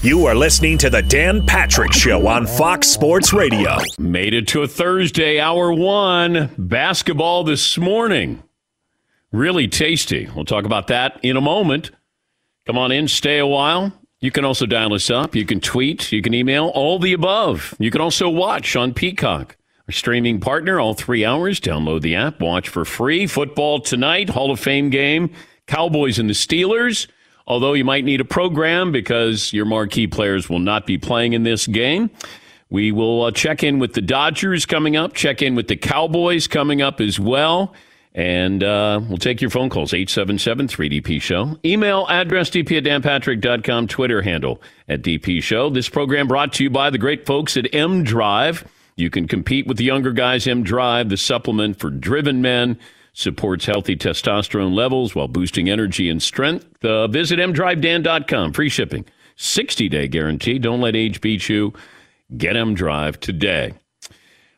You are listening to the Dan Patrick Show on Fox Sports Radio. Made it to a Thursday, hour one. Basketball this morning. Really tasty. We'll talk about that in a moment. Come on in, stay a while. You can also dial us up. You can tweet. You can email all the above. You can also watch on Peacock. Our streaming partner, all three hours. Download the app. Watch for free. Football tonight, Hall of Fame game. Cowboys and the Steelers although you might need a program because your marquee players will not be playing in this game. We will uh, check in with the Dodgers coming up, check in with the Cowboys coming up as well. And uh, we'll take your phone calls, 877 3DP Show. Email address dp at danpatrick.com, Twitter handle at DP Show. This program brought to you by the great folks at M Drive. You can compete with the younger guys, M Drive, the supplement for driven men supports healthy testosterone levels while boosting energy and strength. Uh, visit mdrivedan.com. Free shipping. 60 day guarantee. Don't let age beat you. Get M Drive today.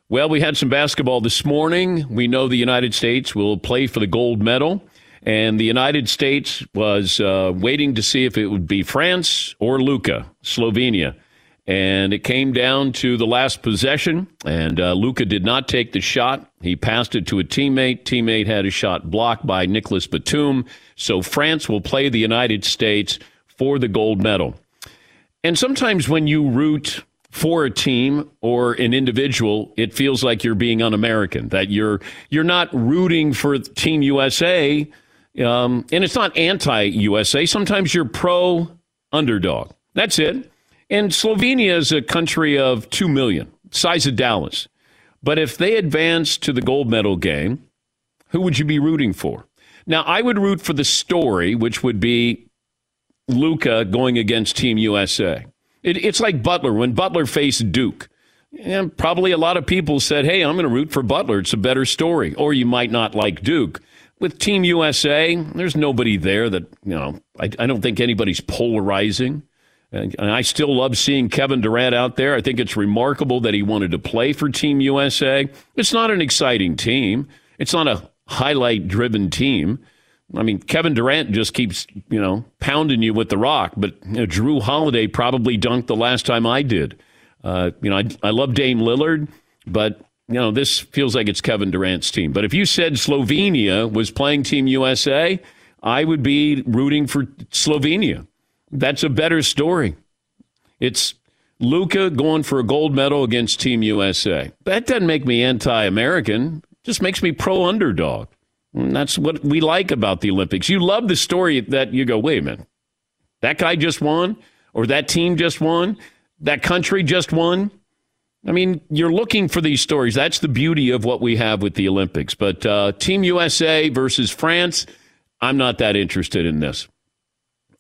Well, we had some basketball this morning. We know the United States will play for the gold medal. And the United States was uh, waiting to see if it would be France or Luka, Slovenia. And it came down to the last possession, and uh, Luka did not take the shot. He passed it to a teammate. Teammate had a shot blocked by Nicolas Batum. So France will play the United States for the gold medal. And sometimes when you root for a team or an individual, it feels like you're being un-American. That you're you're not rooting for Team USA, um, and it's not anti-USA. Sometimes you're pro underdog. That's it. And Slovenia is a country of 2 million, size of Dallas. But if they advance to the gold medal game, who would you be rooting for? Now, I would root for the story, which would be Luka going against Team USA. It, it's like Butler when Butler faced Duke. And probably a lot of people said, hey, I'm going to root for Butler. It's a better story. Or you might not like Duke. With Team USA, there's nobody there that, you know, I, I don't think anybody's polarizing. And I still love seeing Kevin Durant out there. I think it's remarkable that he wanted to play for Team USA. It's not an exciting team. It's not a highlight driven team. I mean, Kevin Durant just keeps, you know, pounding you with the rock, but you know, Jrue Holiday probably dunked the last time I did. Uh, you know, I, I love Dame Lillard, but, you know, this feels like it's Kevin Durant's team. But if you said Slovenia was playing Team USA, I would be rooting for Slovenia. That's a better story. It's Luka going for a gold medal against Team USA. That doesn't make me anti-American. Just makes me pro underdog. And that's what we like about the Olympics. You love the story that you go, wait a minute, that guy just won, or that team just won, that country just won. I mean, you're looking for these stories. That's the beauty of what we have with the Olympics. But uh, Team USA versus France I'm not that interested in this.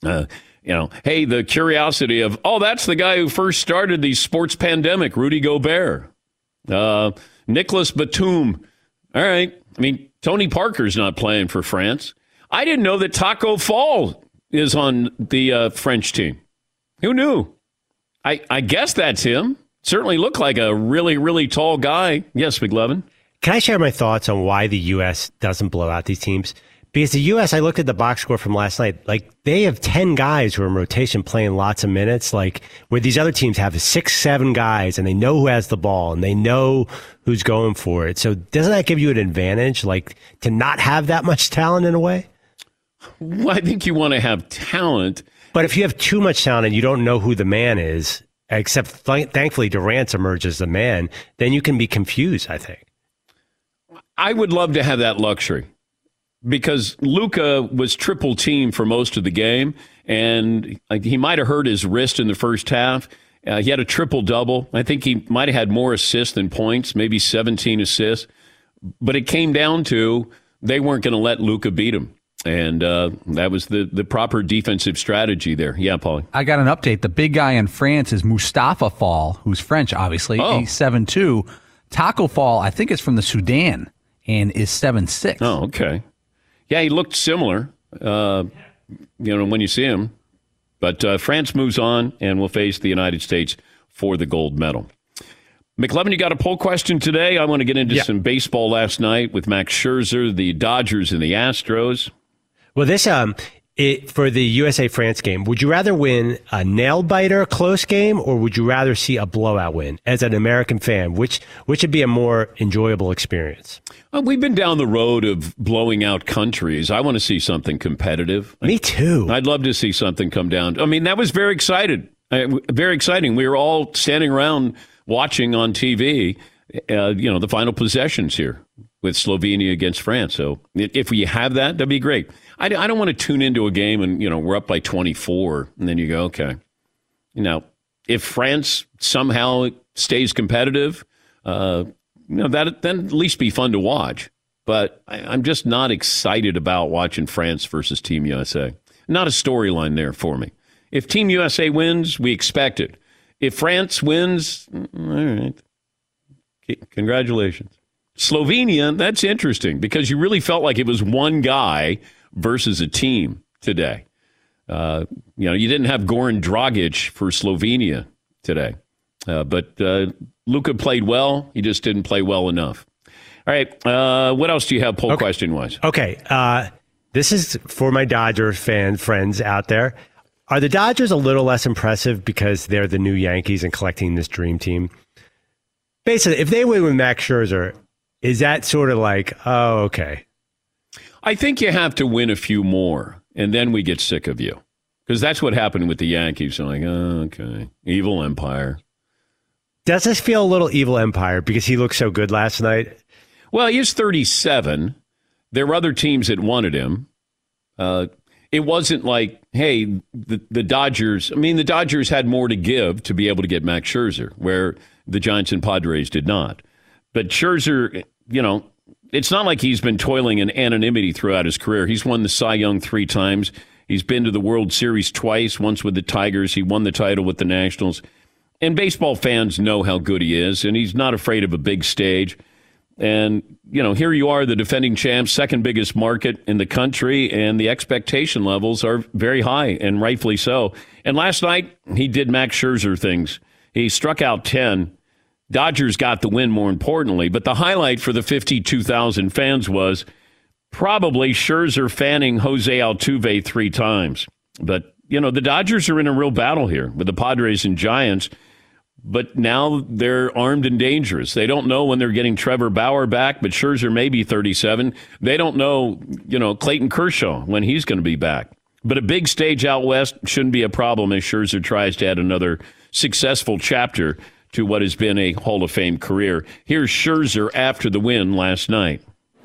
Uh, you know, hey, the curiosity of, oh, that's the guy who first started the sports pandemic, Rudy Gobert. Uh, Nicolas Batum. All right. I mean, Tony Parker's not playing for France. I didn't know that Tacko Fall is on the uh, French team. Who knew? I, I guess that's him. Certainly looked like a really, really tall guy. Yes, McLovin. Can I share my thoughts on why the U.S. doesn't blow out these teams? Because the U.S., I looked at the box score from last night. Like they have 10 guys who are in rotation playing lots of minutes. Like where these other teams have six, seven guys and they know who has the ball and they know who's going for it. So doesn't that give you an advantage, like to not have that much talent in a way? Well, I think you want to have talent. But if you have too much talent and you don't know who the man is, except th- thankfully Durant emerges the man, then you can be confused, I think. I would love to have that luxury because Luka was triple team for most of the game, and he might have hurt his wrist in the first half. Uh, he had a triple double. I think he might have had more assists than points, maybe 17 assists. But it came down to they weren't going to let Luka beat him. And uh, that was the, the proper defensive strategy there. Yeah, Paulie. I got an update. The big guy in France is Moustapha Fall, who's French, obviously. Oh. He's 7'2. Tacko Fall, I think, is from the Sudan and is seven six. Oh, okay. Yeah, he looked similar, uh, you know, when you see him. But uh, France moves on and will face the United States for the gold medal. McLovin, you got a poll question today. I want to get into Yeah. some baseball last night with Max Scherzer, the Dodgers, and the Astros. Well, this um, it, for the USA France game, would you rather win a nail biter close game, or would you rather see a blowout win? As an American fan, which which would be a more enjoyable experience? Well, we've been down the road of blowing out countries. I want to see something competitive. Me too. I'd love to see something come down. I mean, that was very excited, uh, very exciting. We were all standing around watching on TV, uh, you know, the final possessions here with Slovenia against France. So if we have that, that'd be great. I, I don't want to tune into a game and you know we're up by 24, and then you go, okay. You know, if France somehow stays competitive, uh, you know that then at least be fun to watch. But I, I'm just not excited about watching France versus Team USA. Not a storyline there for me. If Team USA wins, we expect it. If France wins, mm, all right. Congratulations. Slovenia, that's interesting because you really felt like it was one guy versus a team today. Uh, you know, you didn't have Goran Dragic for Slovenia today, uh, but uh, Luka played well. He just didn't play well enough. All right, uh, what else do you have poll question wise? Okay, uh, this is for my Dodger fan friends out there. Are the Dodgers a little less impressive because they're the new Yankees and collecting this dream team? Basically, if they win with Max Scherzer, is that sort of like, oh, okay? I think you have to win a few more, and then we get sick of you. Because that's what happened with the Yankees. They're like, oh, okay, evil empire. Does this feel a little evil empire because he looked so good last night? Well, he is 37. There were other teams that wanted him. Uh, it wasn't like, hey, the, the Dodgers. I mean, the Dodgers had more to give to be able to get Max Scherzer, where the Giants and Padres did not. But Scherzer, you know, it's not like he's been toiling in anonymity throughout his career. He's won the Cy Young three times. He's been to the World Series twice, once with the Tigers. He won the title with the Nationals. And baseball fans know how good he is, and he's not afraid of a big stage. And, you know, here you are, the defending champs, second biggest market in the country, and the expectation levels are very high, and rightfully so. And last night, he did Max Scherzer things. He struck out 10. Dodgers got the win, more importantly. But the highlight for the 52,000 fans was probably Scherzer fanning Jose Altuve three times. But, you know, the Dodgers are in a real battle here with the Padres and Giants but now they're armed and dangerous. They don't know when they're getting Trevor Bauer back, but Scherzer may be 37. They don't know, you know, Clayton Kershaw when he's going to be back. But a big stage out west shouldn't be a problem as Scherzer tries to add another successful chapter to what has been a Hall of Fame career. Here's Scherzer after the win last night.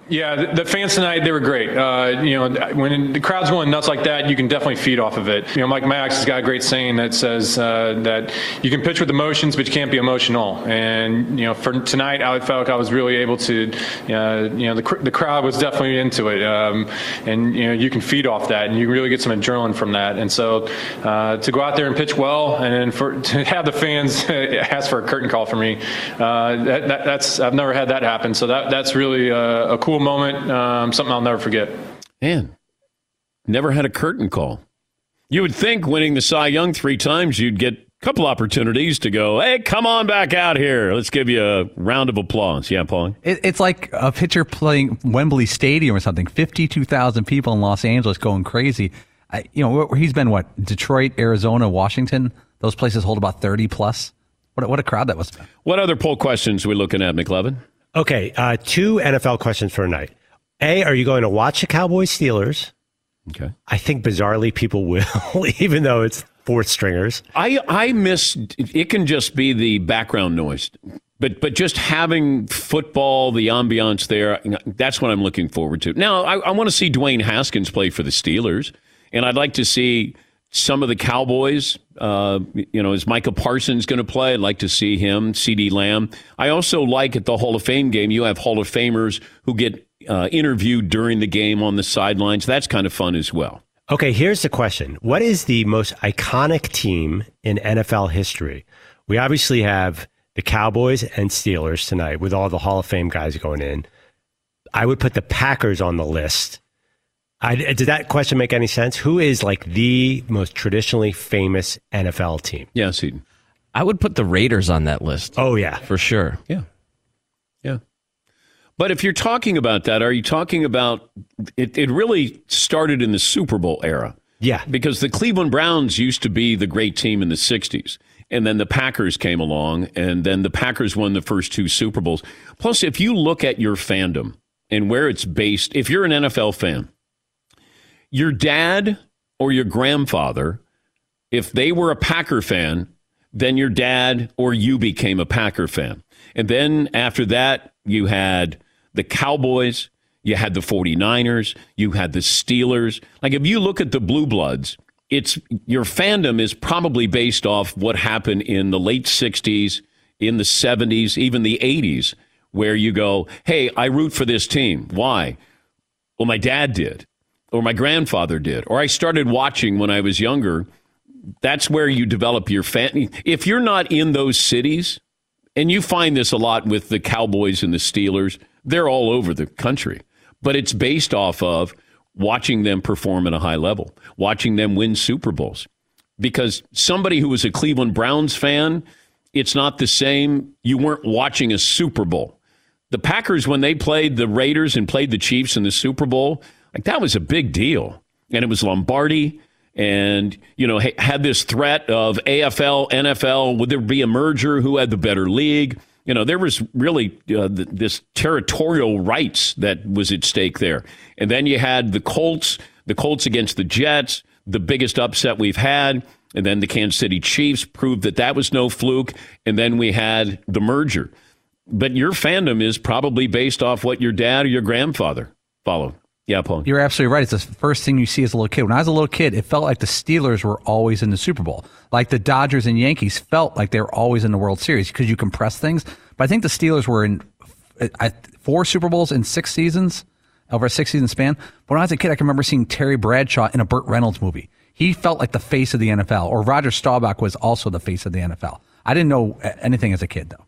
Yeah, the, the, fans tonight they were great. Uh, you know, when the crowd's going nuts like that, you can definitely feed off of it. You know, Mike Max has got a great saying that says uh, that you can pitch with emotions, but you can't be emotional. And you know, for tonight, I felt like I was really able to. Uh, you know, the the crowd was definitely into it, um, and you know, you can feed off that, and you really get some adrenaline from that. And so, uh, to go out there and pitch well, and for to have the fans ask for a curtain call for me, uh, that, that, that's I've never had that happen. So that that's really a cool cool moment, um, something I'll never forget. Man, never had a curtain call. You would think winning the Cy Young three times, you'd get a couple opportunities to go, hey, come on back out here. Let's give you a round of applause. Yeah, Paul? It, it's like a pitcher playing Wembley Stadium or something. 52,000 people in Los Angeles going crazy. I, you know, he's been what? Detroit, Arizona, Washington. Those places hold about 30 plus. What, what a crowd that was. What other poll questions are we looking at, McLovin? Okay, uh, two NFL questions for tonight. A, are you going to watch the Cowboys Steelers? Okay. I think bizarrely people will, even though it's fourth stringers. I I miss it can just be the background noise. But but just having football, the ambiance there, that's what I'm looking forward to. Now I, I want to see Dwayne Haskins play for the Steelers, and I'd like to see some of the Cowboys. Uh, you know, is Micah Parsons going to play? I'd like to see him. CeeDee Lamb. I also like at the Hall of Fame game, you have Hall of Famers who get uh, interviewed during the game on the sidelines. That's kind of fun as well. Okay, here's the question What is the most iconic team in NFL history? We obviously have the Cowboys and Steelers tonight with all the Hall of Fame guys going in. I would put the Packers on the list I, did that question make any sense? Who is like the most traditionally famous NFL team? Yeah, Seton. I would put the Raiders on that list. Oh yeah, for sure. Yeah, yeah. But if you're talking about that, are you talking about it? It really started in the Super Bowl era. Yeah, because the Cleveland Browns used to be the great team in the '60s, and then the Packers came along, and then the Packers won the first two Super Bowls. Plus, if you look at your fandom and where it's based, if you're an NFL fan your dad or your grandfather, if they were a Packer fan, then your dad or you became a Packer fan. And then after that, you had the Cowboys, you had the 49ers, you had the Steelers. Like if you look at the Blue Bloods, it's your fandom is probably based off what happened in the late 60s, in the 70s, even the 80s, where you go, "Hey, I root for this team." Why? Well, my dad did or my grandfather did, or I started watching when I was younger, that's where you develop your fan. If you're not in those cities, and you find this a lot with the Cowboys and the Steelers, they're all over the country, but it's based off of watching them perform at a high level, watching them win Super Bowls. Because somebody who was a Cleveland Browns fan, it's not the same. You weren't watching a Super Bowl. The Packers, when they played the Raiders and played the Chiefs in the Super Bowl, like that was a big deal. And it was Lombardi and, you know, had this threat of AFL, NFL, would there be a merger? Who had the better league? You know, there was really uh, this territorial rights that was at stake there. And then you had the Colts, the Colts against the Jets, the biggest upset we've had. And then the Kansas City Chiefs proved that that was no fluke. And then we had the merger. But your fandom is probably based off what your dad or your grandfather followed. Yeah, Paul. You're absolutely right. It's the first thing you see as a little kid. When I was a little kid, it felt like the Steelers were always in the Super Bowl. Like the Dodgers and Yankees felt like they were always in the World Series because you compress things. But I think the Steelers were in uh, four Super Bowls in six seasons over a six season span. But when I was a kid, I can remember seeing Terry Bradshaw in a Burt Reynolds movie. He felt like the face of the NFL, or Roger Staubach was also the face of the NFL. I didn't know uh, anything as a kid, though.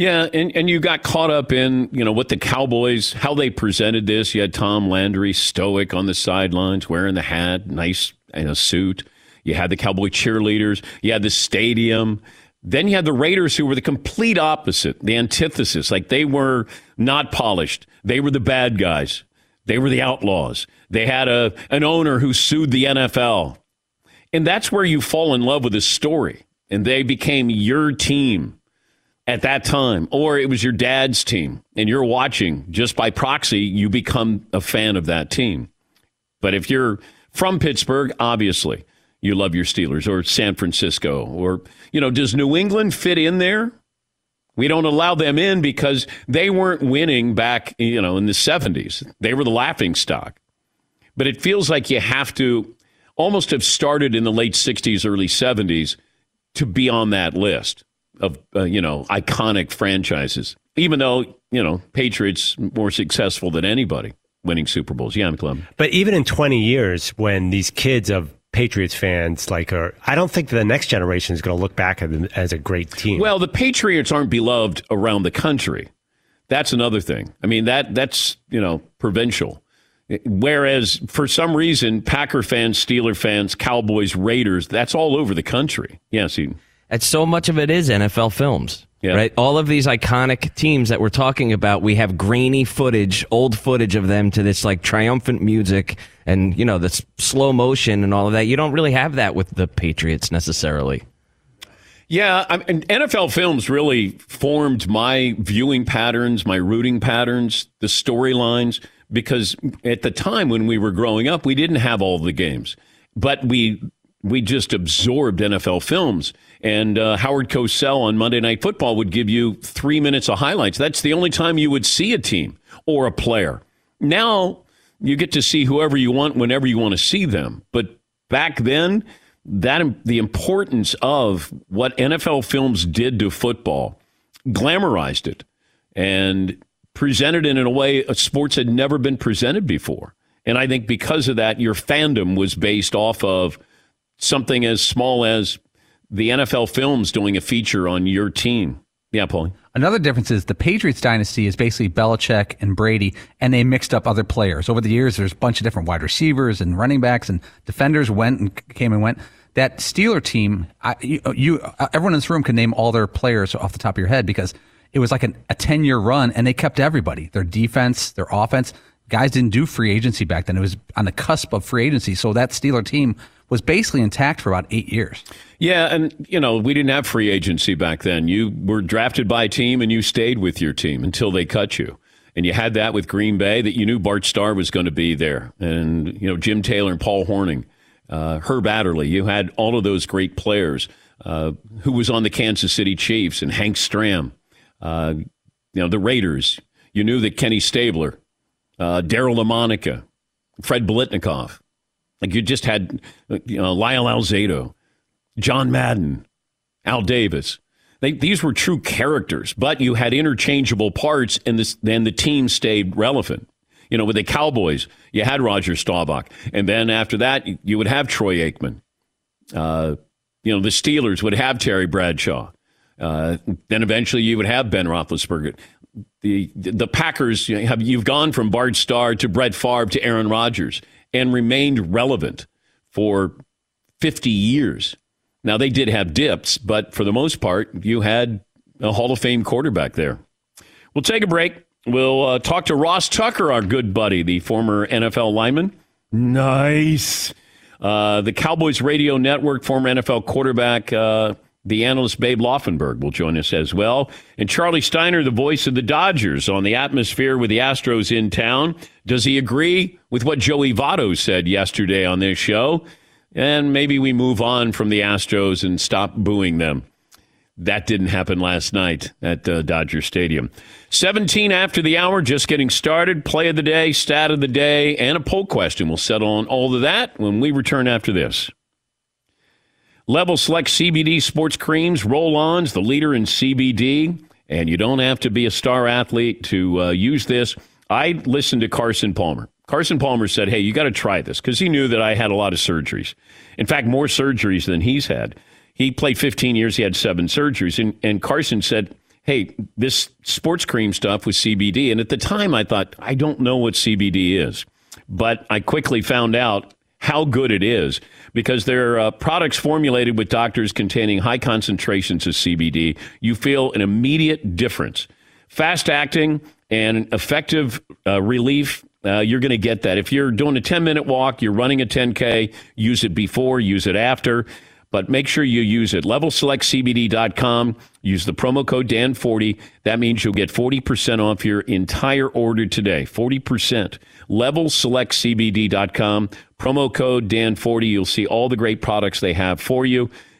Yeah, and, and you got caught up in, you know, what the Cowboys, how they presented this. You had Tom Landry stoic on the sidelines, wearing the hat, nice you a suit. You had the Cowboy cheerleaders. You had the stadium. Then you had the Raiders, who were the complete opposite, the antithesis. Like they were not polished. They were the bad guys. They were the outlaws. They had a an owner who sued the NFL. And that's where you fall in love with the story. And they became your team at that time, or it was your dad's team and you're watching just by proxy, you become a fan of that team. But if you're from Pittsburgh, obviously you love your Steelers or San Francisco or, you know, does New England fit in there? We don't allow them in because they weren't winning back, you know, in the 70s. They were the laughing stock. But it feels like you have to almost have started in the late 60s, early 70s to be on that list of, uh, you know, iconic franchises, even though, you know, Patriots more successful than anybody winning Super Bowls. Yeah, Clem. But even in 20 years, when these kids of Patriots fans like are, I don't think the next generation is going to look back at them as a great team. Well, the Patriots aren't beloved around the country. That's another thing. I mean, that that's, you know, provincial. Whereas for some reason, Packer fans, Steeler fans, Cowboys, Raiders, that's all over the country. Yes. And so much of it is NFL films. Yeah. Right? All of these iconic teams that we're talking about, we have grainy footage, old footage of them to this like triumphant music and, you know, this slow motion and all of that. You don't really have that with the Patriots necessarily. Yeah, I mean, NFL films really formed my viewing patterns, my rooting patterns, the storylines, because at the time when we were growing up, we didn't have all the games, but we we just absorbed NFL films. And uh, Howard Cosell on Monday Night Football would give you three minutes of highlights. That's the only time you would see a team or a player. Now you get to see whoever you want whenever you want to see them. But back then, that the importance of what NFL films did to football glamorized it and presented it in a way sports had never been presented before. And I think because of that, your fandom was based off of something as small as the NFL Films doing a feature on your team. Yeah, Paulie. Another difference is the Patriots dynasty is basically Belichick and Brady, and they mixed up other players. Over the years, there's a bunch of different wide receivers and running backs and defenders went and came and went. That Steeler team, I, you, you, uh, everyone in this room can name all their players off the top of your head because it was like an, a 10 year run and they kept everybody, their defense, their offense. Guys didn't do free agency back then. It was on the cusp of free agency. So that Steeler team was basically intact for about eight years. Yeah, and you know we didn't have free agency back then. You were drafted by a team and you stayed with your team until they cut you. And you had that with Green Bay that you knew Bart Starr was going to be there, and you know Jim Taylor and Paul Hornung, uh, Herb Adderley. You had all of those great players. Uh, who was on the Kansas City Chiefs and Hank Stram, uh, you know the Raiders. You knew that Kenny Stabler, uh, Daryle Lamonica, Fred Biletnikoff, like you just had, you know, Lyle Alzado, John Madden, Al Davis. They, these were true characters, but you had interchangeable parts, and then the team stayed relevant. You know, with the Cowboys, you had Roger Staubach, and then after that, you would have Troy Aikman. Uh, you know, the Steelers would have Terry Bradshaw. Uh, then eventually, you would have Ben Roethlisberger. The the Packers you have you've gone from Bart Starr to Brett Favre to Aaron Rodgers and remained relevant for 50 years. Now, they did have dips, but for the most part, you had a Hall of Fame quarterback there. We'll take a break. We'll uh, talk to Ross Tucker, our good buddy, the former NFL lineman. Nice. Uh, the Cowboys Radio Network, former NFL quarterback. Uh, the analyst Babe Laufenberg will join us as well. And Charlie Steiner, the voice of the Dodgers on the atmosphere with the Astros in town. Does he agree with what Joey Votto said yesterday on this show? And maybe we move on from the Astros and stop booing them. That didn't happen last night at uh, Dodger Stadium. 17 after the hour, just getting started. Play of the day, stat of the day, and a poll question. We'll settle on all of that when we return after this. Level Select CBD sports creams, roll ons, the leader in CBD. And you don't have to be a star athlete to uh, use this. I listened to Carson Palmer. Carson Palmer said, Hey, you got to try this because he knew that I had a lot of surgeries. In fact, more surgeries than he's had. He played 15 years, he had seven surgeries. And, and Carson said, Hey, this sports cream stuff with CBD. And at the time, I thought, I don't know what CBD is. But I quickly found out how good it is because they're uh, products formulated with doctors containing high concentrations of CBD. You feel an immediate difference. Fast acting and effective uh, relief. Uh, you're going to get that. If you're doing a 10 minute walk, you're running a 10K, use it before, use it after but make sure you use it. LevelSelectCBD.com. Use the promo code DAN40. That means you'll get 40% off your entire order today. 40%. LevelSelectCBD.com. Promo code DAN40. You'll see all the great products they have for you.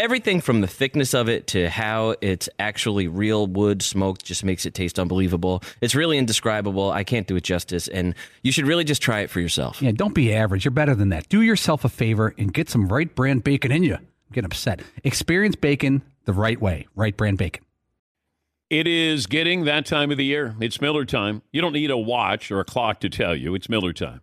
Everything from the thickness of it to how it's actually real wood smoked just makes it taste unbelievable. It's really indescribable. I can't do it justice, and you should really just try it for yourself. Yeah, don't be average. You're better than that. Do yourself a favor and get some Wright Brand bacon in you. Get upset. Experience bacon the right way. Wright Brand bacon. It is getting that time of the year. It's Miller time. You don't need a watch or a clock to tell you. It's Miller time.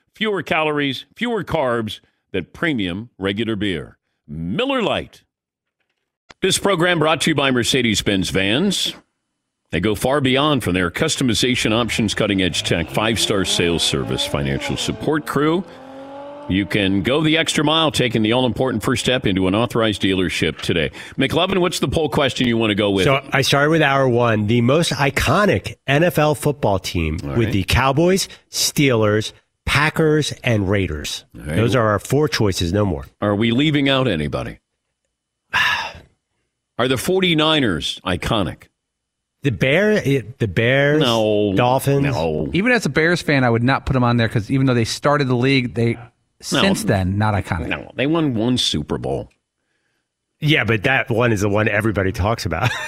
fewer calories, fewer carbs than premium regular beer. Miller Lite. This program brought to you by Mercedes Benz Vans. They go far beyond from their customization options, cutting edge tech, five star sales service, financial support crew. You can go the extra mile, taking the all important first step into an authorized dealership today. McLovin, what's the poll question you want to go with? So I started with hour one, the most iconic NFL football team with the Cowboys, Steelers, Packers, and Raiders. right. Those are our four choices, no more. Are we leaving out anybody? Are the 49ers iconic? The bear, it, the Bears, No. Dolphins. No. Even as a Bears fan, I would not put them on there because even though they started the league, they since then not iconic. No, they won one Super Bowl. Yeah, but that one is the one everybody talks about.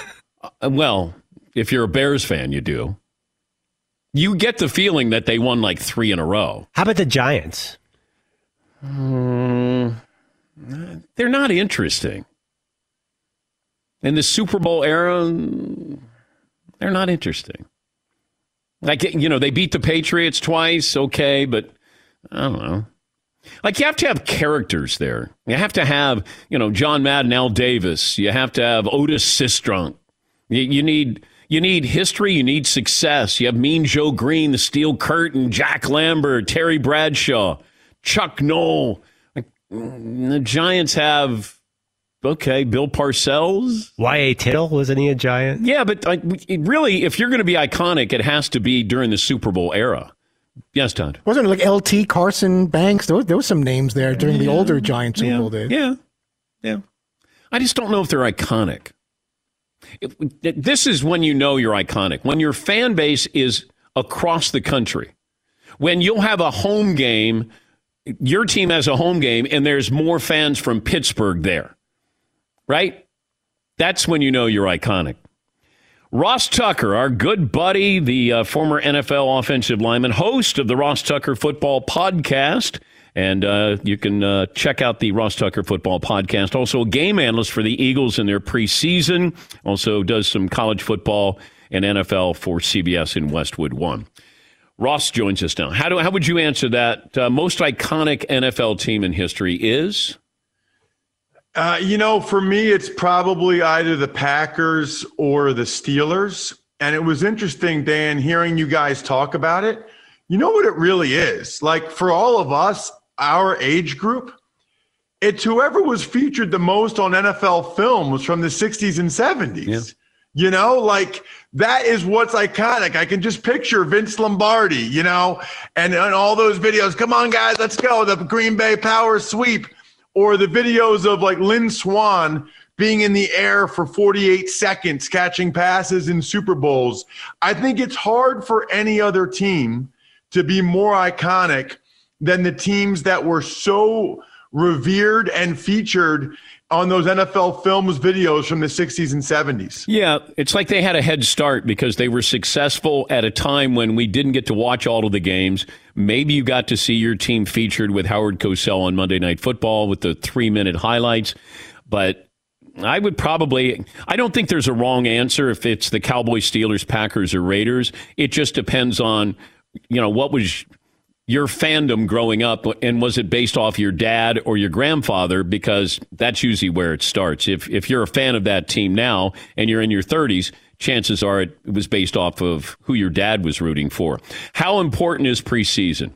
Uh, Well, if you're a Bears fan, you do. You get the feeling that they won like three in a row. How about the Giants? Mm, they're not interesting. In the Super Bowl era, they're not interesting. Like, you know, they beat the Patriots twice, okay, but I don't know. Like, you have to have characters there. You have to have, you know, John Madden, Al Davis. You have to have Otis Sistrunk. You, you need. You need history. You need success. You have Mean Joe Green, the Steel Curtain, Jack Lambert, Terry Bradshaw, Chuck Noll. Like, mm, the Giants have okay, Bill Parcells. Y.A. Tittle wasn't he a Giant? Yeah, but like, really, if you're going to be iconic, it has to be during the Super Bowl era. Yes, Todd. Wasn't it like LT Carson Banks? There was, there was some names there during the older Giant Super Bowl days. Yeah, yeah. I just don't know if they're iconic. This is when you know you're iconic. When your fan base is across the country. When you'll have a home game, your team has a home game, and there's more fans from Pittsburgh there, right? That's when you know you're iconic. Ross Tucker, our good buddy, the uh, former NFL offensive lineman, host of the Ross Tucker Football Podcast. And uh, you can uh, check out the Ross Tucker Football Podcast. Also, a game analyst for the Eagles in their preseason. Also, does some college football and NFL for CBS in Westwood One. Ross joins us now. How, do, how would you answer that? Uh, most iconic NFL team in history is? Uh, you know, for me, it's probably either the Packers or the Steelers. And it was interesting, Dan, hearing you guys talk about it. You know what it really is? Like for all of us, our age group, it's whoever was featured the most on NFL films from the 60s and 70s. You know, like that is what's iconic. I can just picture Vince Lombardi, you know, and, and all those videos. Come on, guys, let's go. The Green Bay Power Sweep or the videos of like Lynn Swann being in the air for 48 seconds catching passes in Super Bowls. I think it's hard for any other team to be more iconic than the teams that were so revered and featured on those NFL films videos from the 60s and 70s. Yeah, it's like they had a head start because they were successful at a time when we didn't get to watch all of the games. Maybe you got to see your team featured with Howard Cosell on Monday Night Football with the three minute highlights. But I would probably, I don't think there's a wrong answer if it's the Cowboys, Steelers, Packers, or Raiders. It just depends on, you know, what was your fandom growing up and was it based off your dad or your grandfather because that's usually where it starts if if you're a fan of that team now and you're in your 30s chances are it was based off of who your dad was rooting for how important is preseason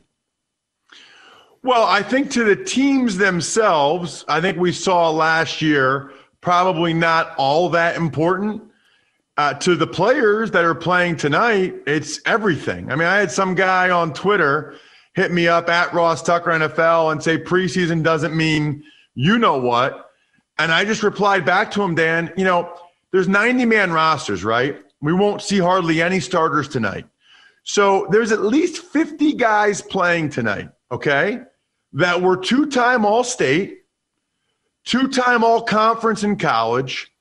Well, I think to the teams themselves, I think we saw last year probably not all that important. Uh, to the players that are playing tonight, it's everything. I mean, I had some guy on Twitter hit me up at Ross Tucker NFL and say preseason doesn't mean you know what. And I just replied back to him, Dan, you know, there's 90 man rosters, right? We won't see hardly any starters tonight. So there's at least 50 guys playing tonight, okay, that were two time All State, two time All Conference in college,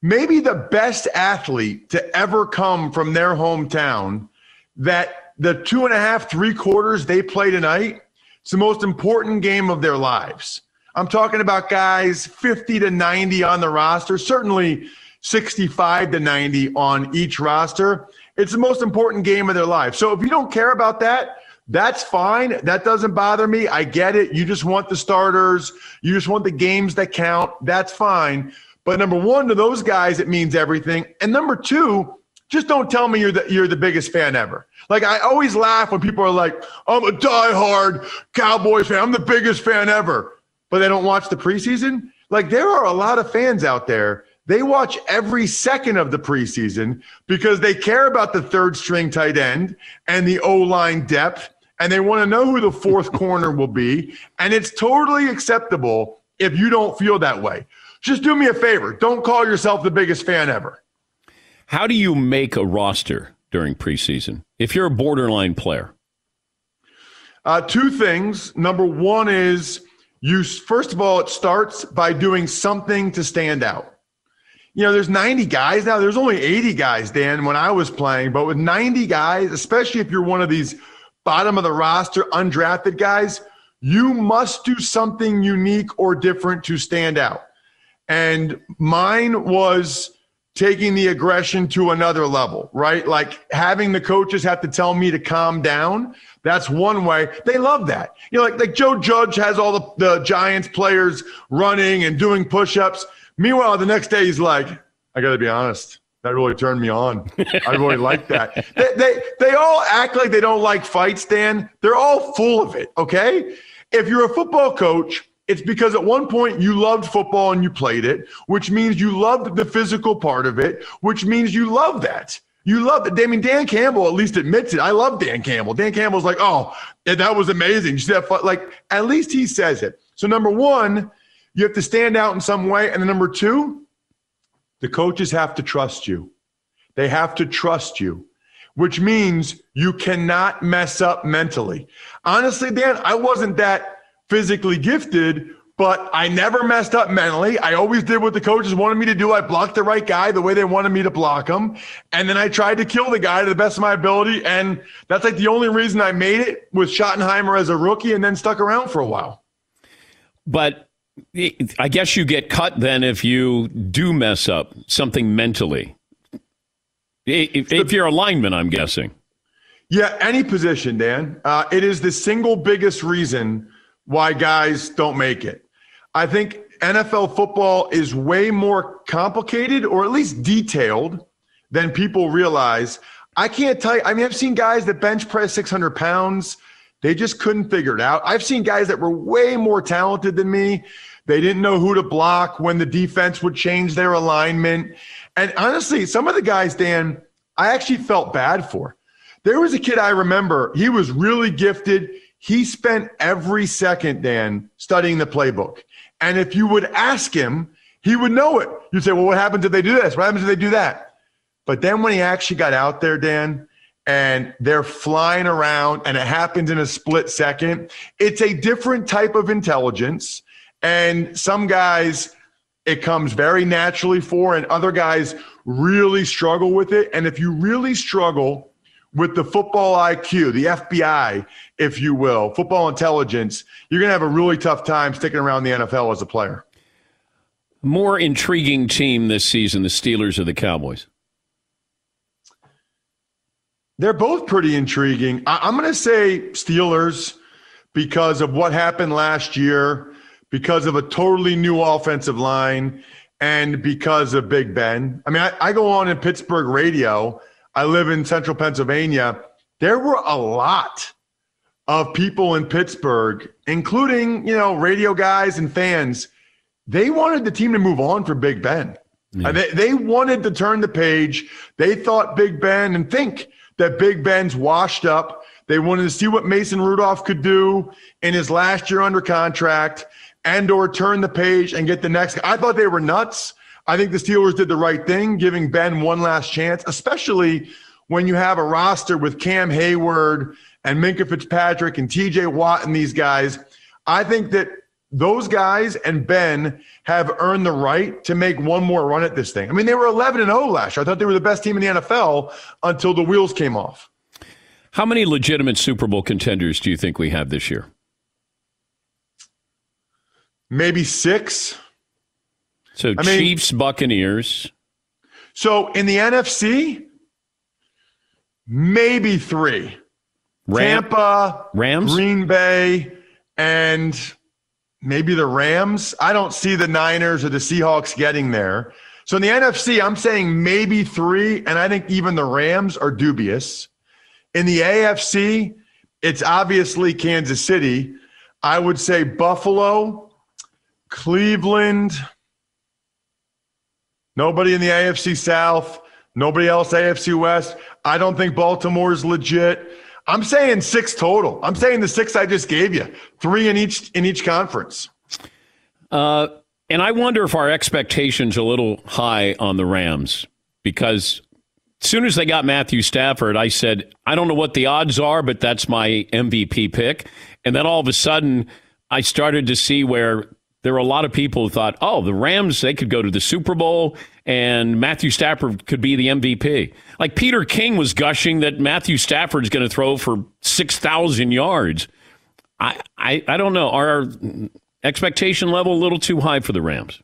maybe the best athlete to ever come from their hometown, that the two and a half, three quarters they play tonight, it's the most important game of their lives. I'm talking about guys 50 to 90 on the roster, certainly 65 to 90 on each roster. It's the most important game of their life. So if you don't care about that, that's fine. That doesn't bother me. I get it. You just want the starters, you just want the games that count. That's fine. But number one, to those guys, it means everything. And number two, just don't tell me you're the you're the biggest fan ever. Like I always laugh when people are like, "I'm a diehard Cowboys fan. I'm the biggest fan ever," but they don't watch the preseason. Like there are a lot of fans out there. They watch every second of the preseason because they care about the third string tight end and the O line depth, and they want to know who the fourth corner will be. And it's totally acceptable if you don't feel that way. Just do me a favor. Don't call yourself the biggest fan ever. How do you make a roster during preseason if you're a borderline player? Uh, two things. Number one is you, first of all, it starts by doing something to stand out. You know, there's 90 guys now. There's only 80 guys, Dan, when I was playing. But with 90 guys, especially if you're one of these bottom of the roster, undrafted guys, you must do something unique or different to stand out. And mine was taking the aggression to another level, right? Like having the coaches have to tell me to calm down. That's one way. They love that. You know, like, like Joe Judge has all the, the Giants players running and doing push ups. Meanwhile, the next day he's like, I got to be honest. That really turned me on. I really like that. They, they, they all act like they don't like fights, Dan. They're all full of it, okay? If you're a football coach, it's because at one point you loved football and you played it, which means you loved the physical part of it, which means you love that. You love it. I mean, Dan Campbell at least admits it. I love Dan Campbell. Dan Campbell's like, oh, that was amazing. You see that? Like, at least he says it. So, number one, you have to stand out in some way. And then number two, the coaches have to trust you. They have to trust you, which means you cannot mess up mentally. Honestly, Dan, I wasn't that physically gifted, but I never messed up mentally. I always did what the coaches wanted me to do. I blocked the right guy the way they wanted me to block him. And then I tried to kill the guy to the best of my ability. And that's like the only reason I made it with Schottenheimer as a rookie and then stuck around for a while. But I guess you get cut then if you do mess up something mentally. If, if you're a lineman, I'm guessing. Yeah, any position, Dan. Uh, it is the single biggest reason why guys don't make it. I think NFL football is way more complicated or at least detailed than people realize. I can't tell you. I mean, I've seen guys that bench press 600 pounds. They just couldn't figure it out. I've seen guys that were way more talented than me. They didn't know who to block when the defense would change their alignment. And honestly, some of the guys, Dan, I actually felt bad for. There was a kid I remember, he was really gifted. He spent every second, Dan, studying the playbook. And if you would ask him, he would know it. You'd say, Well, what happens if they do this? What happens if they do that? But then when he actually got out there, Dan, and they're flying around and it happens in a split second, it's a different type of intelligence. And some guys, it comes very naturally for, and other guys really struggle with it. And if you really struggle with the football IQ, the FBI, if you will, football intelligence, you're going to have a really tough time sticking around the NFL as a player. More intriguing team this season, the Steelers or the Cowboys? They're both pretty intriguing. I- am going to say Steelers because of what happened last year, because of a totally new offensive line, and because of Big Ben. I mean, I, I go on in Pittsburgh radio. I live in central Pennsylvania. There were a lot of people in Pittsburgh, including, you know, radio guys and fans. They wanted the team to move on for Big Ben. Yeah. They, they wanted to turn the page. They thought Big Ben and think that Big Ben's washed up. They wanted to see what Mason Rudolph could do in his last year under contract and or turn the page and get the next. I thought they were nuts. I think the Steelers did the right thing, giving Ben one last chance, especially when you have a roster with Cam Heyward and Minkah Fitzpatrick and TJ Watt and these guys. I think that those guys and Ben have earned the right to make one more run at this thing. I mean, they were 11 and 0 last year. I thought they were the best team in the NFL until the wheels came off. How many legitimate Super Bowl contenders do you think we have this year? Maybe six. So I Chiefs, mean, Buccaneers. So in the NFC, maybe three. Ram- Tampa, Rams, Green Bay, and maybe the Rams. I don't see the Niners or the Seahawks getting there. So in the NFC, I'm saying maybe three, and I think even the Rams are dubious. In the AFC, it's obviously Kansas City. I would say Buffalo, Cleveland, nobody in the AFC South, nobody else AFC West. I don't think Baltimore's legit. I'm saying six total. I'm saying the six I just gave you, three in each in each conference. Uh, and I wonder if our expectations are a little high on the Rams because As soon as they got Matthew Stafford, I said, I don't know what the odds are, but that's my MVP pick. And then all of a sudden, I started to see where there were a lot of people who thought, oh, the Rams, they could go to the Super Bowl and Matthew Stafford could be the MVP. Like Peter King was gushing that Matthew Stafford's going to throw for 6,000 yards. I, I, I don't know. Are our expectation level a little too high for the Rams?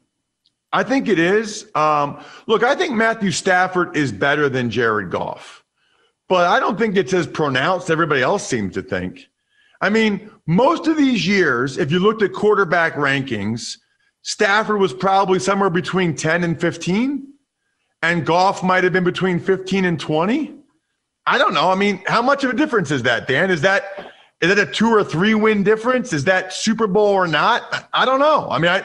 I think it is. Um, look, I think Matthew Stafford is better than Jared Goff, but I don't think it's as pronounced everybody else seems to think. I mean, most of these years, if you looked at quarterback rankings, Stafford was probably somewhere between 10 and 15, and Goff might have been between 15 and 20. I don't know. I mean, how much of a difference is that, Dan? Is that is that a two or three win difference? Is that Super Bowl or not? I don't know. I mean, I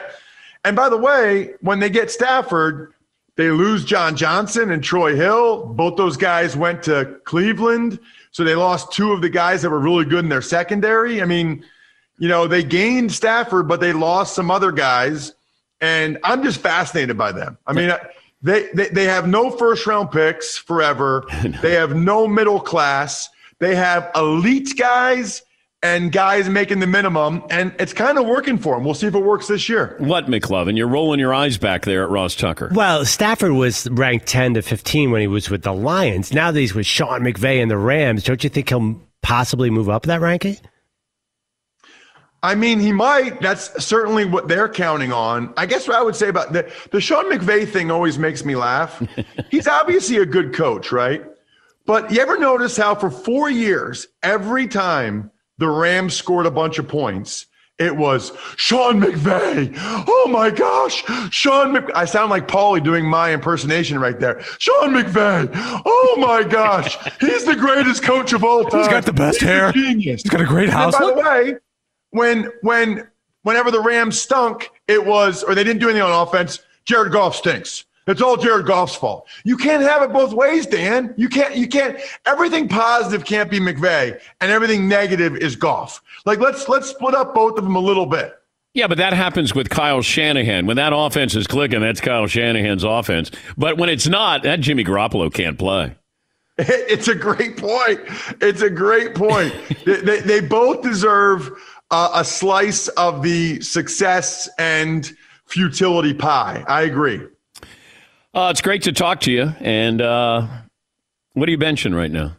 and by the way, when they get Stafford, they lose John Johnson and Troy Hill. Both those guys went to Cleveland. So they lost two of the guys that were really good in their secondary. I mean, you know, they gained Stafford, but they lost some other guys. And I'm just fascinated by them. I mean, they, they, they have no first round picks forever, they have no middle class, they have elite guys and guys making the minimum, and it's kind of working for him. We'll see if it works this year. What, McLovin? You're rolling your eyes back there at Ross Tucker. Well, Stafford was ranked 10 to 15 when he was with the Lions. Now that he's with Sean McVay and the Rams, don't you think he'll possibly move up that ranking? I mean, he might. That's certainly what they're counting on. I guess what I would say about the, the Sean McVay thing always makes me laugh. He's obviously a good coach, right? But you ever notice how for four years, every time the Rams scored a bunch of points, it was Sean McVay. Oh my gosh, Sean Mc. I sound like Paulie doing my impersonation right there. Sean McVay. Oh my gosh, he's the greatest coach of all time. He's got the best he's hair. Genius. He's got a great house. And by the way, when when whenever the Rams stunk, it was or they didn't do anything on offense. Jared Goff stinks. It's all Jared Goff's fault. You can't have it both ways, Dan. You can't, you can't, everything positive can't be McVay and everything negative is Goff. Like let's let's split up both of them a little bit. Yeah, but that happens with Kyle Shanahan. When that offense is clicking, that's Kyle Shanahan's offense. But when it's not, that Jimmy Garoppolo can't play. It's a great point. It's a great point. they, they, they, both deserve uh, a slice of the success and futility pie. I agree. Uh, it's great to talk to you. And uh, what are you benching right now?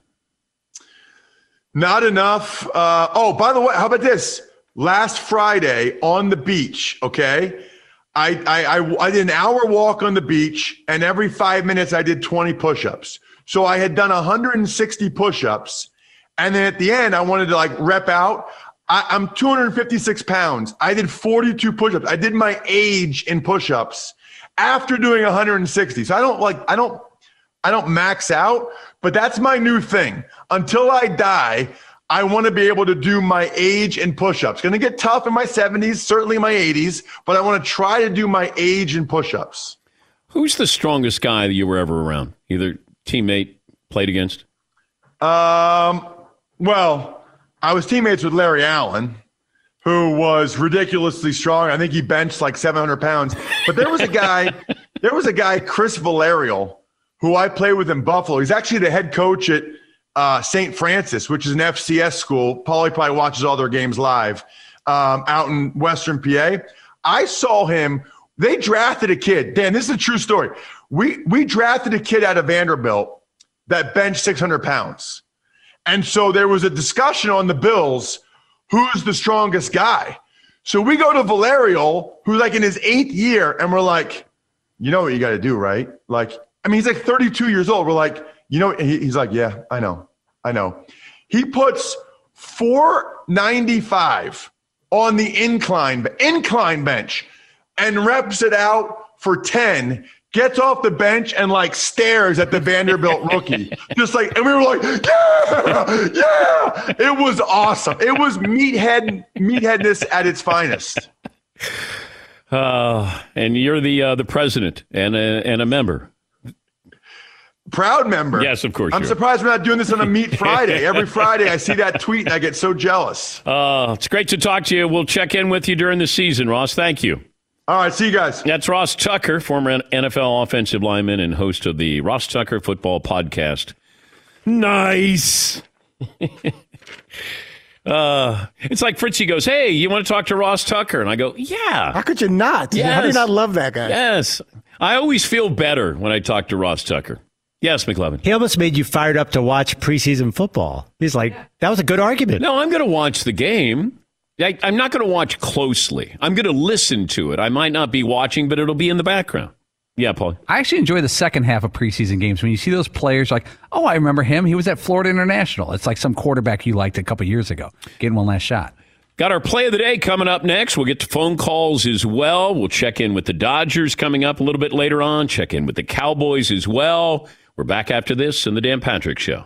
Not enough. Uh, oh, by the way, how about this? Last Friday on the beach, okay? I, I, I, I did an hour walk on the beach, and every five minutes I did 20 push ups. So I had done 160 push ups. And then at the end, I wanted to like rep out. I, I'm 256 pounds. I did 42 push ups. I did my age in push ups after doing 160. So I don't like, I don't, I don't max out, but that's my new thing. Until I die, I want to be able to do my age and push-ups. Going to get tough in my 70s, certainly my 80s, but I want to try to do my age and push-ups. Who's the strongest guy that you were ever around? Either teammate played against? Um, well, I was teammates with Larry Allen, who was ridiculously strong. I think he benched like 700 pounds. But there was a guy, there was a guy, Chris Villarrial, who I played with in Buffalo. He's actually the head coach at uh, St. Francis, which is an FCS school. Paulie probably watches all their games live um, out in Western PA. I saw him. They drafted a kid. Dan, this is a true story. We we drafted a kid out of Vanderbilt that benched 600 pounds, and so there was a discussion on the Bills who's the strongest guy. So we go to Villarrial, who's like in his eighth year, and we're like, you know what you got to do, right? Like, I mean, he's like 32 years old. We're like, you know, he's like, yeah, I know, I know. He puts 495 on the incline incline bench and reps it out for 10 gets off the bench and like stares at the Vanderbilt rookie. Just like, and we were like, yeah, yeah. It was awesome. It was meathead, meatheadness at its finest. Uh, and you're the uh, the president and a, and a member. Proud member. Yes, of course. I'm surprised we're not doing this on a Meat Friday. Every Friday I see that tweet and I get so jealous. Uh, it's great to talk to you. We'll check in with you during the season, Ross. Thank you. All right, see you guys. That's Ross Tucker, former NFL offensive lineman and host of the Ross Tucker Football Podcast. Nice. uh, it's like Fritzy goes, "Hey, you want to talk to Ross Tucker?" And I go, "Yeah." How could you not? Yes. How do you not love that guy? Yes. I always feel better when I talk to Ross Tucker. Yes, McLovin. He almost made you fired up to watch preseason football. He's like, that was a good argument. No, I'm going to watch the game. I, I'm not going to watch closely. I'm going to listen to it. I might not be watching, but it'll be in the background. Yeah, Paul. I actually enjoy the second half of preseason games when you see those players like, oh, I remember him. He was at Florida International. It's like some quarterback you liked a couple years ago, getting one last shot. Got our play of the day coming up next. We'll get to phone calls as well. We'll check in with the Dodgers coming up a little bit later on, check in with the Cowboys as well. We're back after this in the Dan Patrick Show.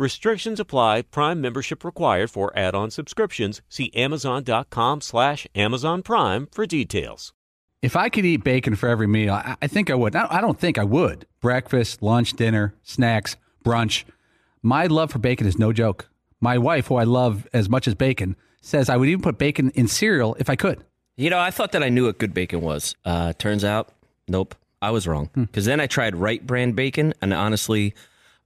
Restrictions apply. Prime membership required for add-on subscriptions. See Amazon.com slash Amazon Prime for details. If I could eat bacon for every meal, I, I think I would. I I don't think I would. Breakfast, lunch, dinner, snacks, brunch. My love for bacon is no joke. My wife, who I love as much as bacon, says I would even put bacon in cereal if I could. You know, I thought that I knew what good bacon was. Uh, turns out, nope, I was wrong. Because then I tried Wright Brand bacon, and honestly,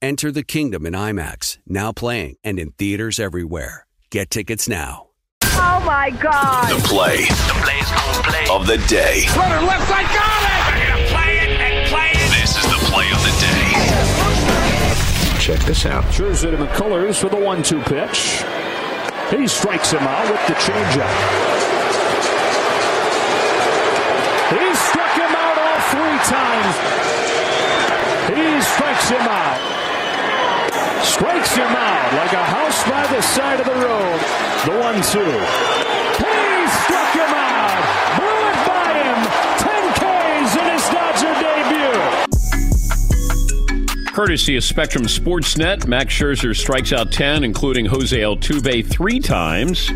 Enter the kingdom in IMAX, now playing and in theaters everywhere. Get tickets now. Oh my God. The play. The play's gonna play. Of the day. Runner left side, got it! They're gonna play it and play it. This is the play of the day. Check this out. Scherzer to McCullers for the one-two pitch. He strikes him out with the changeup. He struck him out all three times. He strikes him out. Strikes him out like a house by the side of the road. The one-two. He struck him out. Blew it by him. 10 Ks in his Dodger debut. Courtesy of Spectrum Sportsnet, Max Scherzer strikes out 10, including Jose Altuve three times.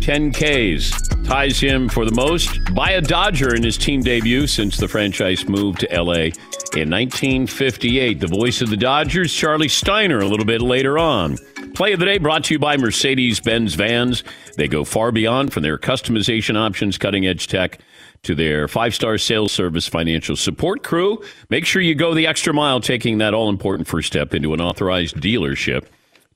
10 Ks ties him for the most by a Dodger in his team debut since the franchise moved to LA in 1958. The voice of the Dodgers, Charlie Steiner, a little bit later on. Play of the day brought to you by Mercedes Benz Vans. They go far beyond from their customization options, cutting edge tech, to their five star sales service financial support crew. Make sure you go the extra mile, taking that all important first step into an authorized dealership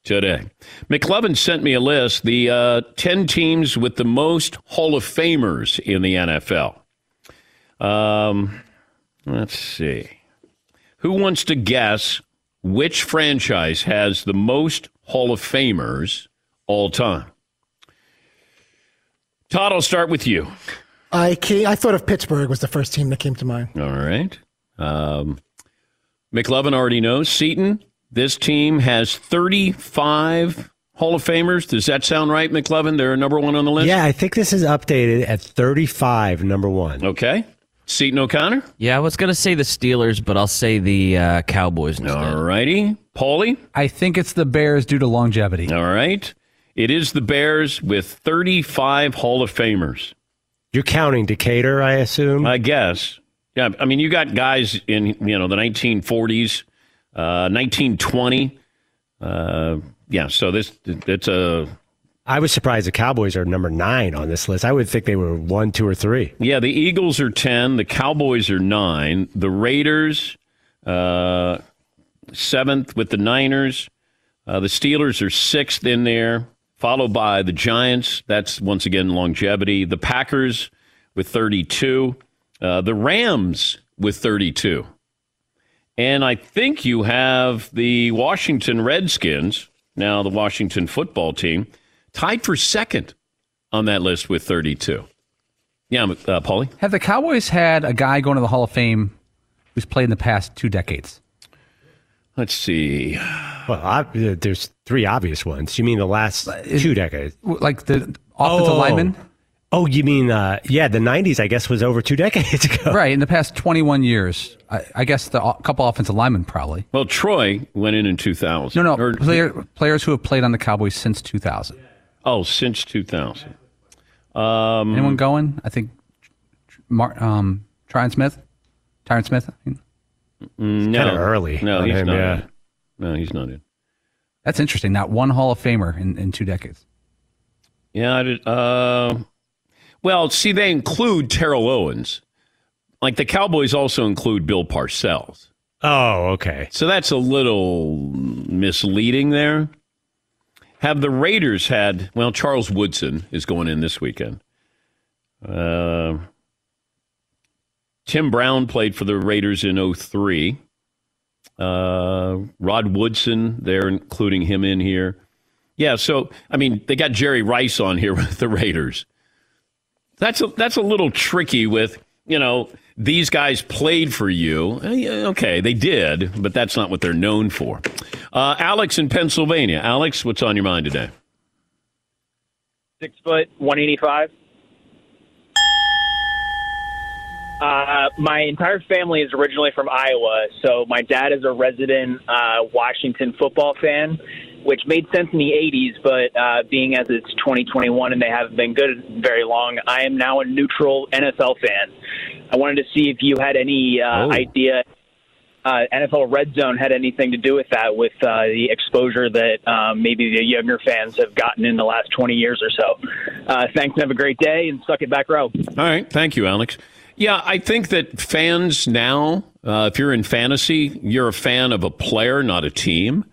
today. McLovin sent me a list, the uh, 10 teams with the most Hall of Famers in the NFL. Um, let's see. Who wants to guess which franchise has the most Hall of Famers all time? Todd, I'll start with you. I came, I thought of Pittsburgh was the first team that came to mind. All right. Um, McLovin already knows. Seton, this team has 35 Hall of Famers. Does that sound right, McLovin? They're number one on the list? Yeah, I think this is updated at 35, number one. Okay. Seton O'Connor? Yeah, I was going to say the Steelers, but I'll say the uh, Cowboys instead. All righty. Paulie? I think it's the Bears due to longevity. All right. It is the Bears with 35 Hall of Famers. You're counting Decatur, I assume? I guess. Yeah, I mean, you got guys in, you know, the 1940s, uh, 1920. Uh, yeah, so this, it's a. I was surprised the Cowboys are number nine on this list. I would think they were one, two, or three. Yeah, the Eagles are 10, the Cowboys are nine, the Raiders, uh, seventh with the Niners, uh, the Steelers are sixth in there, followed by the Giants. That's once again longevity. The Packers with 32, uh, the Rams with 32. And I think you have the Washington Redskins, now the Washington football team, tied for second on that list with 32. Yeah, uh, Paulie? Have the Cowboys had a guy going to the Hall of Fame who's played in the past two decades? Let's see. Well, I, there's three obvious ones. You mean the last two decades? Like the offensive Oh. lineman? Oh, you mean, uh, yeah, the 90s, I guess, was over two decades ago. Right, in the past 21 years. I, I guess the o- couple offensive linemen probably. Well, Troy went in in 2000. No, no, Or- player, players who have played on the Cowboys since 2000. Oh, since 2000. Um, Anyone going? I think Mar- um, Tyron Smith? Tyron Smith? I no. kinda early No, he's him, not yeah. in. No, he's not in. That's interesting. Not one Hall of Famer in, in two decades. Yeah, I did. Uh, well, see, they include Terrell Owens. Like the Cowboys also include Bill Parcells. Oh, okay. So that's a little misleading there. Have the Raiders had, well, Charles Woodson is going in this weekend. Uh, Tim Brown played for the Raiders in 03. Uh, Rod Woodson, they're including him in here. Yeah, so, I mean, they got Jerry Rice on here with the Raiders. That's a, that's a little tricky with, you know, these guys played for you. Eh, Okay, they did, but that's not what they're known for. Uh, Alex in Pennsylvania. Alex, what's on your mind today? six foot, one eighty five. Uh, my entire family is originally from Iowa, so my dad is a resident uh, Washington football fan, which made sense in the '80s. But uh, being as it's 2021 and they haven't been good very long, I am now a neutral NFL fan. I wanted to see if you had any uh, Oh. idea uh, NFL Red Zone had anything to do with that, with uh, the exposure that um, maybe the younger fans have gotten in the last 20 years or so. Uh, thanks, and have a great day, and suck it back row. All right. Thank you, Alex. Yeah, I think that fans now, uh, if you're in fantasy, you're a fan of a player, not a team.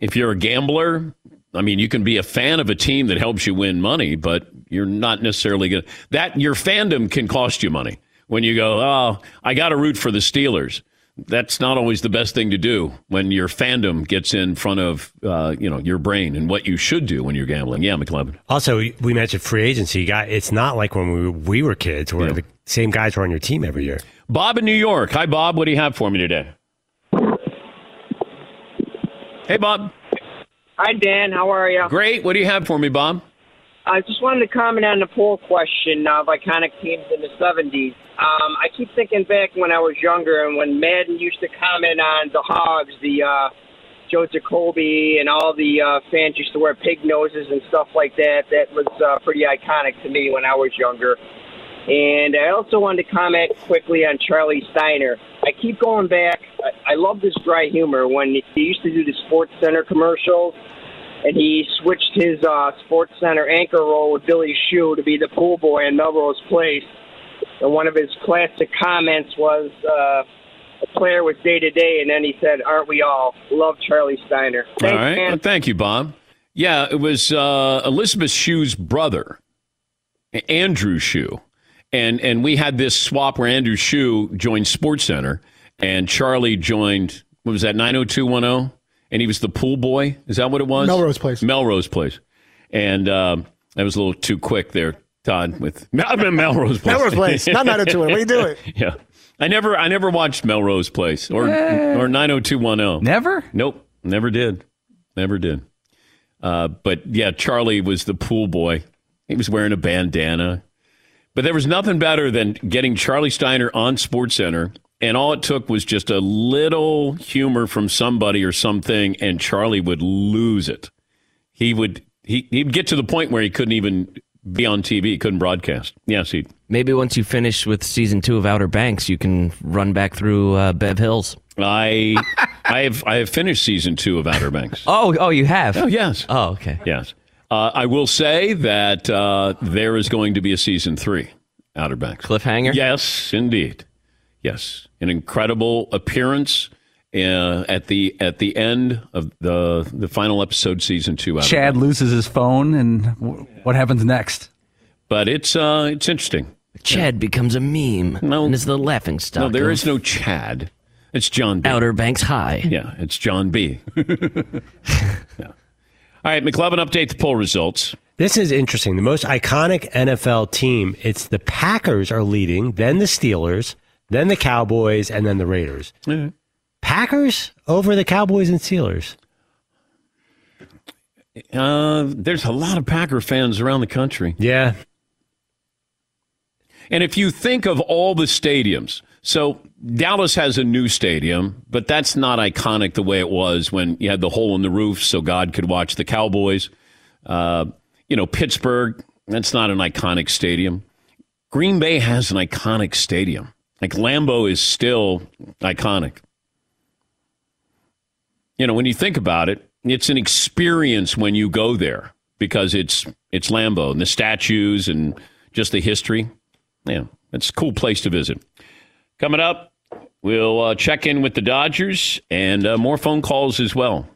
If you're a gambler, I mean, you can be a fan of a team that helps you win money, but you're not necessarily going to. That your fandom can cost you money when you go, oh, I got to root for the Steelers that's not always the best thing to do when your fandom gets in front of uh, you know your brain and what you should do when you're gambling. Yeah, McLovin. Also, we mentioned free agency. Guy, it's not like when we, we were kids where Yeah. the same guys were on your team every year. Bob in New York. Hi, Bob. What do you have for me today? Hey, Bob. Hi, Dan. How are you? Great. What do you have for me, Bob? I just wanted to comment on the poll question of iconic teams in the 70s. Um, I keep thinking back when I was younger and when Madden used to comment on the Hogs, the uh, Joe Jacoby, and all the uh, fans used to wear pig noses and stuff like that. That was uh, pretty iconic to me when I was younger. And I also wanted to comment quickly on Charlie Steiner. I keep going back. I, I love this dry humor when he used to do the Sports Center commercials, and he switched his uh, Sports Center anchor role with Billy Shue to be the pool boy in Melrose Place. And one of his classic comments was, uh, "A player was day to day," and then he said, "Aren't we all?" Love Charlie Steiner. Thanks, All right. Well, thank you, Bob. Yeah, it was uh, Elizabeth Shue's brother, Andrew Shue. And, and we had this swap where Andrew Shue joined Sports Center and Charlie joined, what was that, 90210? And he was the pool boy. Is that what it was? Melrose Place. Melrose Place. And um, that was a little too quick there, Todd, with Mel- Melrose Place. Melrose Place, not 90210. What are you doing? yeah. I never I never watched Melrose Place or or 90210. Never? Nope, never did. Never did. Uh, but yeah, Charlie was the pool boy. He was wearing a bandana. But there was nothing better than getting Charlie Steiner on Sports Center and all it took was just a little humor from somebody or something and Charlie would lose it. He would he he'd get to the point where he couldn't even be on TV, couldn't broadcast. Yes, he Maybe once you finish with season two of Outer Banks, you can run back through uh, Bev Hills. I I have I have finished season two of Outer Banks. Oh, oh, you have. Oh, yes. Oh, okay. Yes. Uh, I will say that uh, there is going to be a season three, Outer Banks. Cliffhanger? Yes, indeed. Yes. An incredible appearance uh, at the at the end of the the final episode, season two. Outer Chad loses his phone, and w- what happens next? But it's uh, it's interesting. Chad becomes a meme. No, and is the laughing stock. No, there of is no Chad. It's John B. Outer Banks High. Yeah, it's John B. Yeah. All right, McLovin, update the poll results. This is interesting. The most iconic NFL team, it's the Packers are leading, then the Steelers, then the Cowboys, and then the Raiders. Packers over the Cowboys and Steelers. Uh, there's a lot of Packer fans around the country. Yeah. And if you think of all the stadiums, so Dallas has a new stadium, but that's not iconic the way it was when you had the hole in the roof so God could watch the Cowboys. Uh, you know, Pittsburgh, that's not an iconic stadium. Green Bay has an iconic stadium. Like Lambeau is still iconic. You know, when you think about it, it's an experience when you go there because it's it's Lambeau and the statues and just the history. Yeah, it's a cool place to visit. Coming up, we'll uh, check in with the Dodgers and uh, more phone calls as well.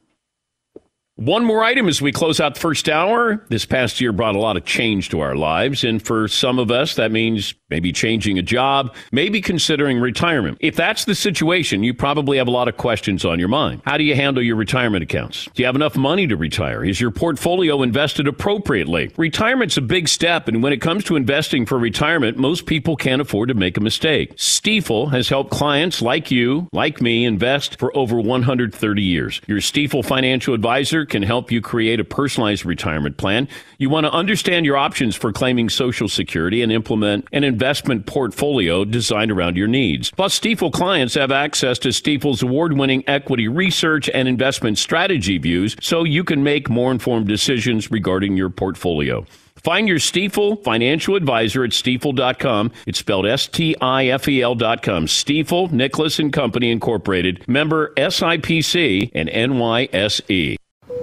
One more item as we close out the first hour. This past year brought a lot of change to our lives. And for some of us, that means maybe changing a job, maybe considering retirement. If that's the situation, you probably have a lot of questions on your mind. How do you handle your retirement accounts? Do you have enough money to retire? Is your portfolio invested appropriately? Retirement's a big step. And when it comes to investing for retirement, most people can't afford to make a mistake. Stifel has helped clients like you, like me, invest for over 130 years. Your Stifel financial advisor can help you create a personalized retirement plan. You want to understand your options for claiming Social Security and implement an investment portfolio designed around your needs. Plus, Stifel clients have access to Stifel's award winning equity research and investment strategy views so you can make more informed decisions regarding your portfolio. Find your Stifel financial advisor at stifel.com. It's spelled S T I F E L.com. Stifel, Nicolaus and Company Incorporated, member SIPC and NYSE.